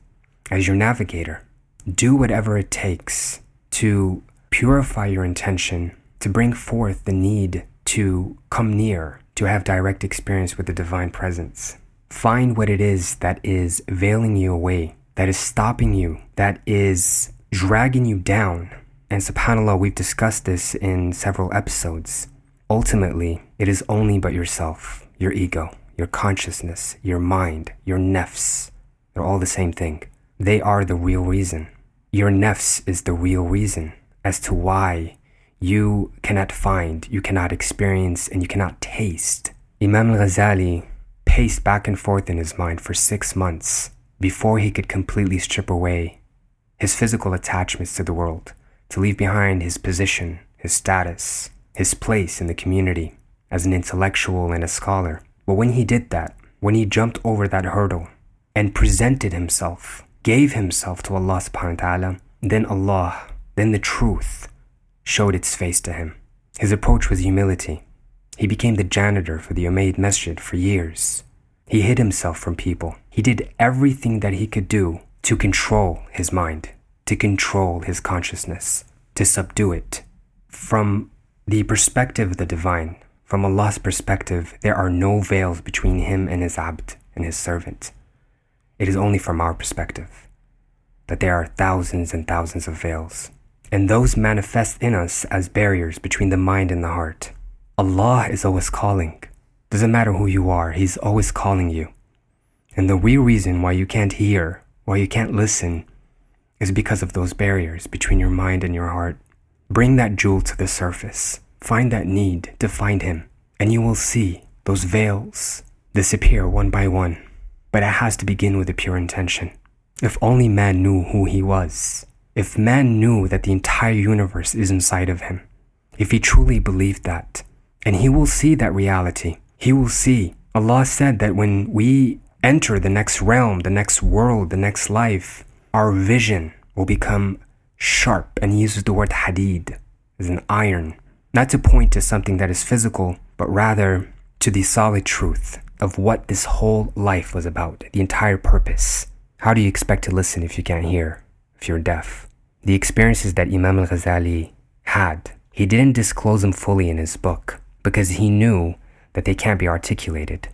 A: as your navigator. Do whatever it takes to purify your intention, to bring forth the need to come near, to have direct experience with the divine presence. Find what it is that is veiling you away, that is stopping you, that is dragging you down. And subhanAllah, we've discussed this in several episodes. Ultimately, it is only but yourself, your ego, your consciousness, your mind, your nafs. They're all the same thing. They are the real reason. Your nafs is the real reason as to why you cannot find, you cannot experience, and you cannot taste. Imam al Ghazali paced back and forth in his mind for six months before he could completely strip away his physical attachments to the world, to leave behind his position, his status, his place in the community as an intellectual and a scholar. But when he did that, when he jumped over that hurdle and presented himself, gave himself to Allah subhanahu wa ta'ala, then Allah then the truth showed its face to him. His approach was humility. He became the janitor for the Umayyad Masjid for years. He hid himself from people. He did everything that he could do to control his mind, to control his consciousness, to subdue it. From the perspective of the divine, from Allah's perspective, there are no veils between him and his abd and his servant. It is only from our perspective that there are thousands and thousands of veils and those manifest in us as barriers between the mind and the heart. Allah is always calling. Doesn't matter who you are, He's always calling you. And the real reason why you can't hear, why you can't listen, is because of those barriers between your mind and your heart. Bring that jewel to the surface. Find that need to find Him, and you will see those veils disappear one by one. But it has to begin with a pure intention. If only man knew who he was, if man knew that the entire universe is inside of him, if he truly believed that, and he will see that reality, he will see. Allah said that when we enter the next realm, the next world, the next life, our vision will become sharp. And he uses the word hadid as an iron, not to point to something that is physical, but rather to the solid truth of what this whole life was about, the entire purpose. How do you expect to listen if you can't hear, if you're deaf? The experiences that Imam al Ghazali had, he didn't disclose them fully in his book because he knew that they can't be articulated.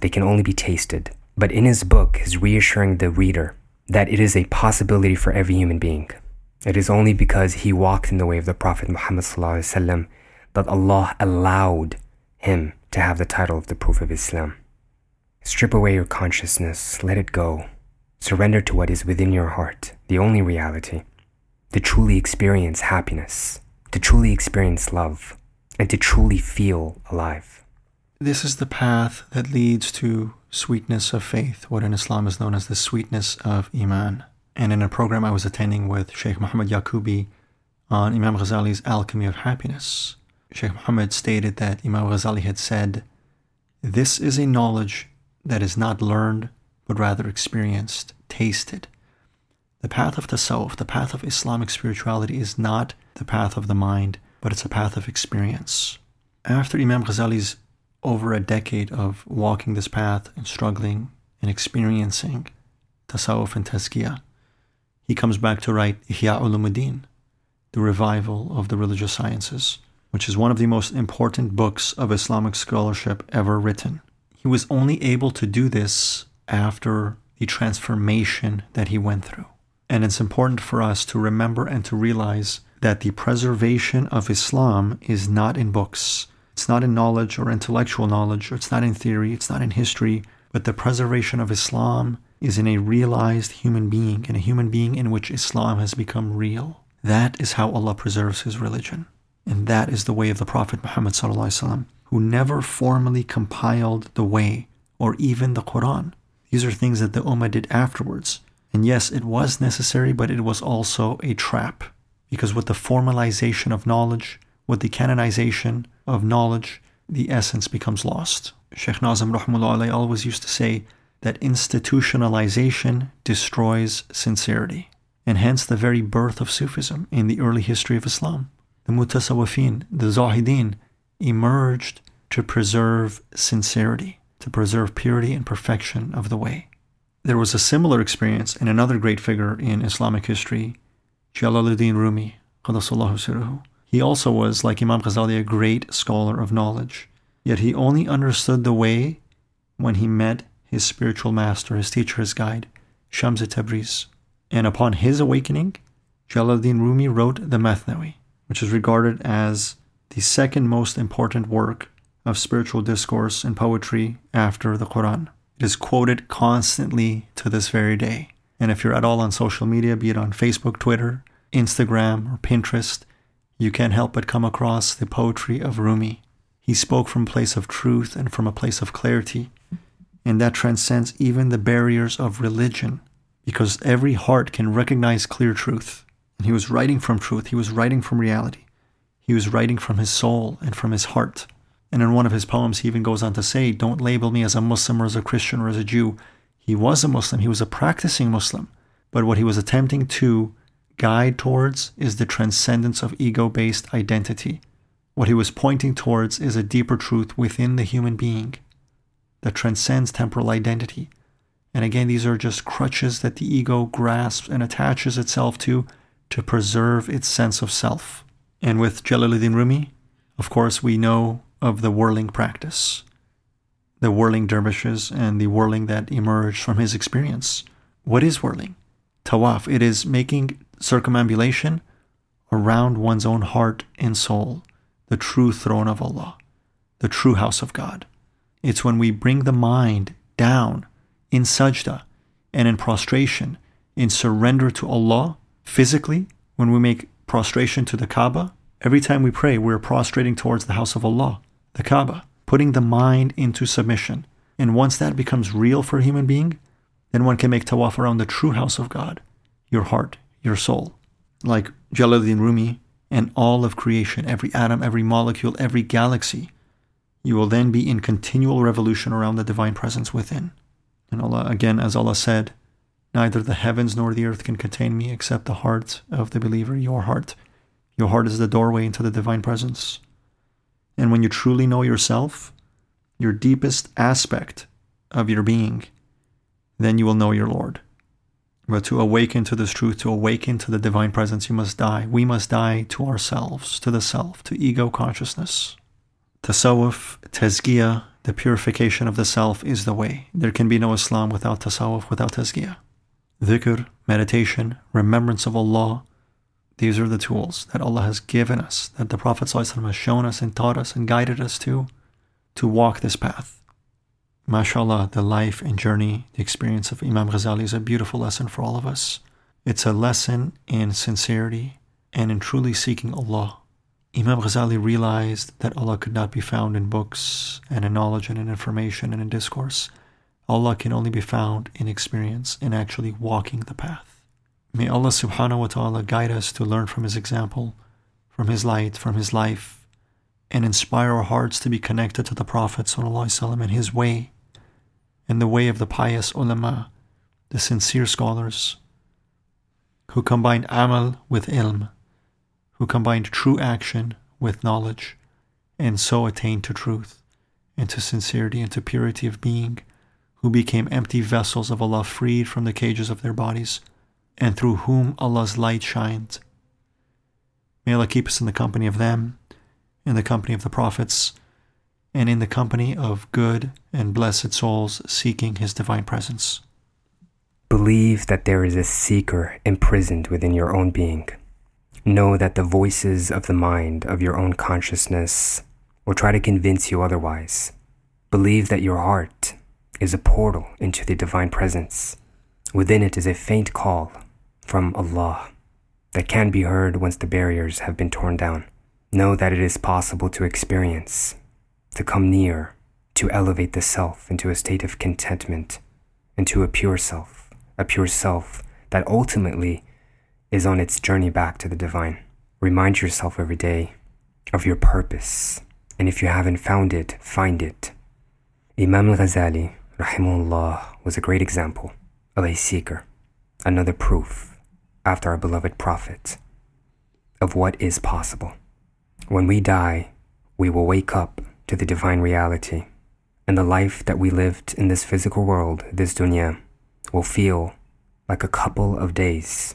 A: They can only be tasted. But in his book, he's reassuring the reader that it is a possibility for every human being. It is only because he walked in the way of the Prophet Muhammad that Allah allowed him to have the title of the Proof of Islam. Strip away your consciousness, let it go. Surrender to what is within your heart, the only reality. To truly experience happiness, to truly experience love, and to truly feel alive.
B: This is the path that leads to sweetness of faith, what in Islam is known as the sweetness of Iman. And in a program I was attending with Sheikh Muhammad Yaqubi on Imam Ghazali's Alchemy of Happiness, Sheikh Muhammad stated that Imam Ghazali had said, This is a knowledge that is not learned, but rather experienced, tasted. The path of Tasawwuf, the path of Islamic spirituality, is not the path of the mind, but it's a path of experience. After Imam Ghazali's over a decade of walking this path and struggling and experiencing tasawwuf and tazkiyah, he comes back to write Ihya Ulumuddin, the revival of the religious sciences, which is one of the most important books of Islamic scholarship ever written. He was only able to do this after the transformation that he went through. And it's important for us to remember and to realize that the preservation of Islam is not in books. It's not in knowledge or intellectual knowledge, or it's not in theory, it's not in history, but the preservation of Islam is in a realized human being, in a human being in which Islam has become real. That is how Allah preserves His religion. And that is the way of the Prophet Muhammad, who never formally compiled the way or even the Quran. These are things that the Ummah did afterwards. And yes, it was necessary, but it was also a trap. Because with the formalization of knowledge, with the canonization of knowledge, the essence becomes lost. Sheikh Nazim Rahmullah always used to say that institutionalization destroys sincerity, and hence the very birth of Sufism in the early history of Islam. The Mutasawwifin, the Zahidin, emerged to preserve sincerity, to preserve purity and perfection of the way. There was a similar experience in another great figure in Islamic history, Jalaluddin Rumi. He also was, like Imam Ghazali, a great scholar of knowledge. Yet he only understood the way when he met his spiritual master, his teacher, his guide, Shams Tabriz. And upon his awakening, Jalaluddin Rumi wrote the Mathnawi, which is regarded as the second most important work of spiritual discourse and poetry after the Quran. It is quoted constantly to this very day. And if you're at all on social media, be it on Facebook, Twitter, Instagram, or Pinterest, you can't help but come across the poetry of Rumi. He spoke from a place of truth and from a place of clarity, and that transcends even the barriers of religion, because every heart can recognize clear truth. And he was writing from truth, he was writing from reality, he was writing from his soul and from his heart. And in one of his poems, he even goes on to say, Don't label me as a Muslim or as a Christian or as a Jew. He was a Muslim, he was a practicing Muslim. But what he was attempting to guide towards is the transcendence of ego based identity. What he was pointing towards is a deeper truth within the human being that transcends temporal identity. And again, these are just crutches that the ego grasps and attaches itself to to preserve its sense of self. And with Jalaluddin Rumi, of course, we know of the whirling practice, the whirling dervishes, and the whirling that emerged from his experience. What is whirling? Tawaf. It is making circumambulation around one's own heart and soul, the true throne of Allah, the true house of God. It's when we bring the mind down in sajda and in prostration, in surrender to Allah physically, when we make prostration to the Kaaba. Every time we pray, we're prostrating towards the house of Allah, the Kaaba, putting the mind into submission. And once that becomes real for a human being, then one can make tawaf around the true house of God, your heart, your soul. Like Jalaluddin Rumi and all of creation, every atom, every molecule, every galaxy, you will then be in continual revolution around the divine presence within. And Allah, again, as Allah said, neither the heavens nor the earth can contain me except the heart of the believer, your heart. Your heart is the doorway into the divine presence. And when you truly know yourself, your deepest aspect of your being, then you will know your Lord. But to awaken to this truth, to awaken to the divine presence, you must die. We must die to ourselves, to the self, to ego consciousness. Tasawwuf, tazkiyah, the purification of the self is the way. There can be no Islam without tasawwuf, without tazkiyah. Dhikr, meditation, remembrance of Allah, these are the tools that Allah has given us, that the Prophet ﷺ has shown us and taught us and guided us to, to walk this path. MashaAllah, the life and journey, the experience of Imam Ghazali is a beautiful lesson for all of us. It's a lesson in sincerity and in truly seeking Allah. Imam Ghazali realized that Allah could not be found in books and in knowledge and in information and in discourse. Allah can only be found in experience, in actually walking the path. May Allah subhanahu wa ta'ala guide us to learn from His example, from His light, from His life, and inspire our hearts to be connected to the Prophet sallam and his way, and the way of the pious ulama, the sincere scholars, who combined amal with ilm, who combined true action with knowledge, and so attained to truth, and to sincerity, and to purity of being, who became empty vessels of Allah freed from the cages of their bodies, and through whom Allah's light shined. May Allah keep us in the company of them in the company of the prophets, and in the company of good and blessed souls seeking His divine presence.
A: Believe that there is a seeker imprisoned within your own being. Know that the voices of the mind, of your own consciousness, will try to convince you otherwise. Believe that your heart is a portal into the divine presence. Within it is a faint call from Allah that can be heard once the barriers have been torn down. Know that it is possible to experience, to come near, to elevate the self into a state of contentment, into a pure self, a pure self that ultimately is on its journey back to the divine. Remind yourself every day of your purpose, and if you haven't found it, find it. Imam al-Ghazali, rahimahullah, was a great example of a seeker, another proof, after our beloved Prophet, of what is possible. When we die, we will wake up to the divine reality, and the life that we lived in this physical world, this dunya, will feel like a couple of days.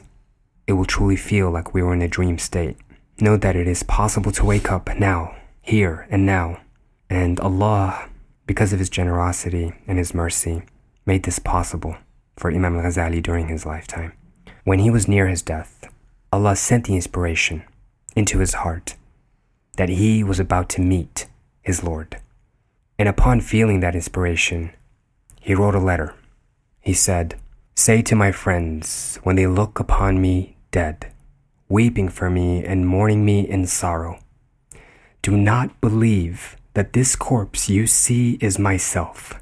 A: It will truly feel like we were in a dream state. Know that it is possible to wake up now, here and now. And Allah, because of His generosity and His mercy, made this possible for Imam al Ghazali during his lifetime. When he was near his death, Allah sent the inspiration into his heart that he was about to meet his Lord. And upon feeling that inspiration, he wrote a letter. He said, Say to my friends, when they look upon me dead, weeping for me and mourning me in sorrow, do not believe that this corpse you see is myself.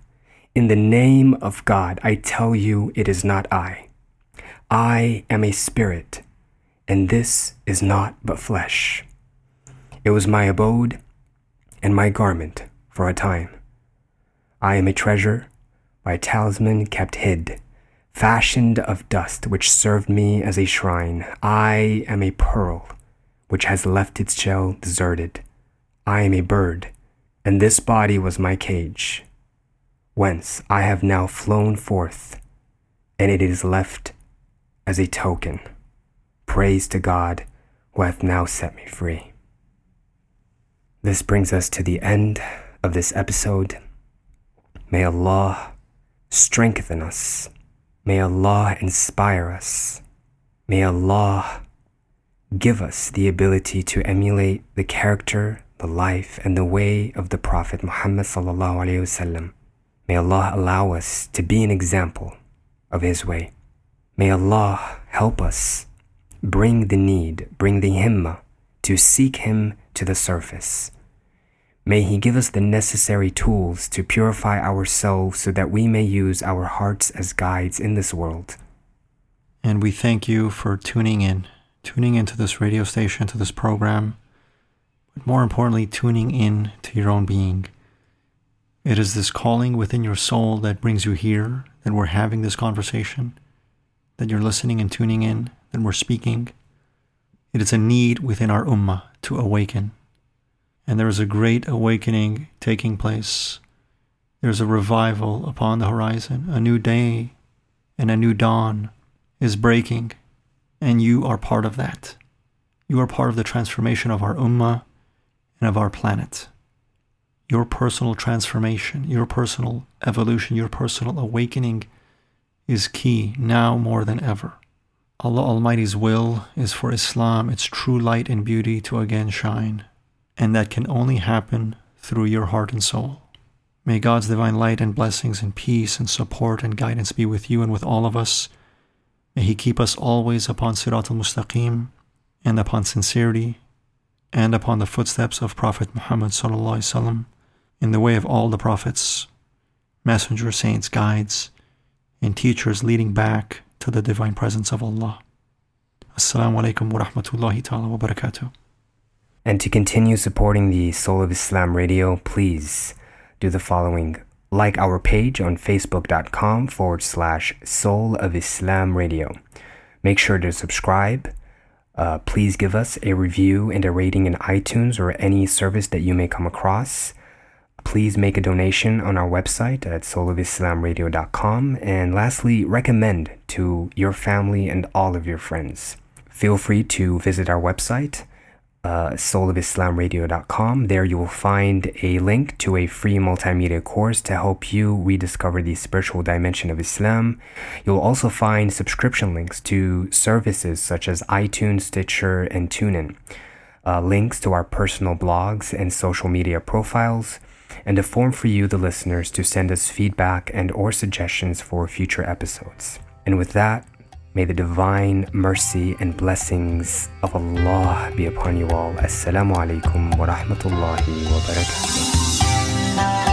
A: In the name of God, I tell you it is not I. I am a spirit, and this is not but flesh. It was my abode and my garment for a time. I am a treasure, my talisman kept hid, fashioned of dust which served me as a shrine. I am a pearl which has left its shell deserted. I am a bird, and this body was my cage, whence I have now flown forth, and it is left as a token. Praise to God who hath now set me free. This brings us to the end of this episode. May Allah strengthen us. May Allah inspire us. May Allah give us the ability to emulate the character, the life, and the way of the Prophet Muhammad sallallahu alaihi wasallam. May Allah allow us to be an example of His way. May Allah help us bring the need, bring the himmah to seek Him to the surface. May He give us the necessary tools to purify ourselves so that we may use our hearts as guides in this world.
B: And we thank you for tuning in, tuning into this radio station, to this program, more importantly, tuning in to your own being. It is this calling within your soul that brings you here, that we're having this conversation, that you're listening and tuning in, that we're speaking. It is a need within our ummah to awaken. And there is a great awakening taking place. There's a revival upon the horizon. A new day and a new dawn is breaking, and you are part of that. You are part of the transformation of our ummah and of our planet your personal transformation, your personal evolution, your personal awakening is key now more than ever. Allah Almighty's will is for Islam, its true light and beauty to again shine, and that can only happen through your heart and soul. May God's divine light and blessings and peace and support and guidance be with you and with all of us. May He keep us always upon Sirat al Mustaqim and upon sincerity and upon the footsteps of Prophet Muhammad in the way of all the prophets, messengers, saints, guides, and teachers leading back to the divine presence of Allah. Assalamu alaikum wa rahmatullahi ta'ala wa barakatuh.
A: And to continue supporting the Soul of Islam radio, please do the following. Like our page on facebook.com forward slash Soul of Islam radio. Make sure to subscribe. Uh, please give us a review and a rating in iTunes or any service that you may come across please make a donation on our website at soulofislamradio.com. And lastly, recommend to your family and all of your friends. Feel free to visit our website, uh, soulofislamradio.com. There you will find a link to a free multimedia course to help you rediscover the spiritual dimension of Islam. You'll also find subscription links to services such as iTunes, Stitcher, and TuneIn. Uh, links to our personal blogs and social media profiles, and a form for you, the listeners, to send us feedback and or suggestions for future episodes. And with that, May the divine mercy and blessings of Allah be upon you all. Assalamu alaikum wa rahmatullahi wa barakatuh.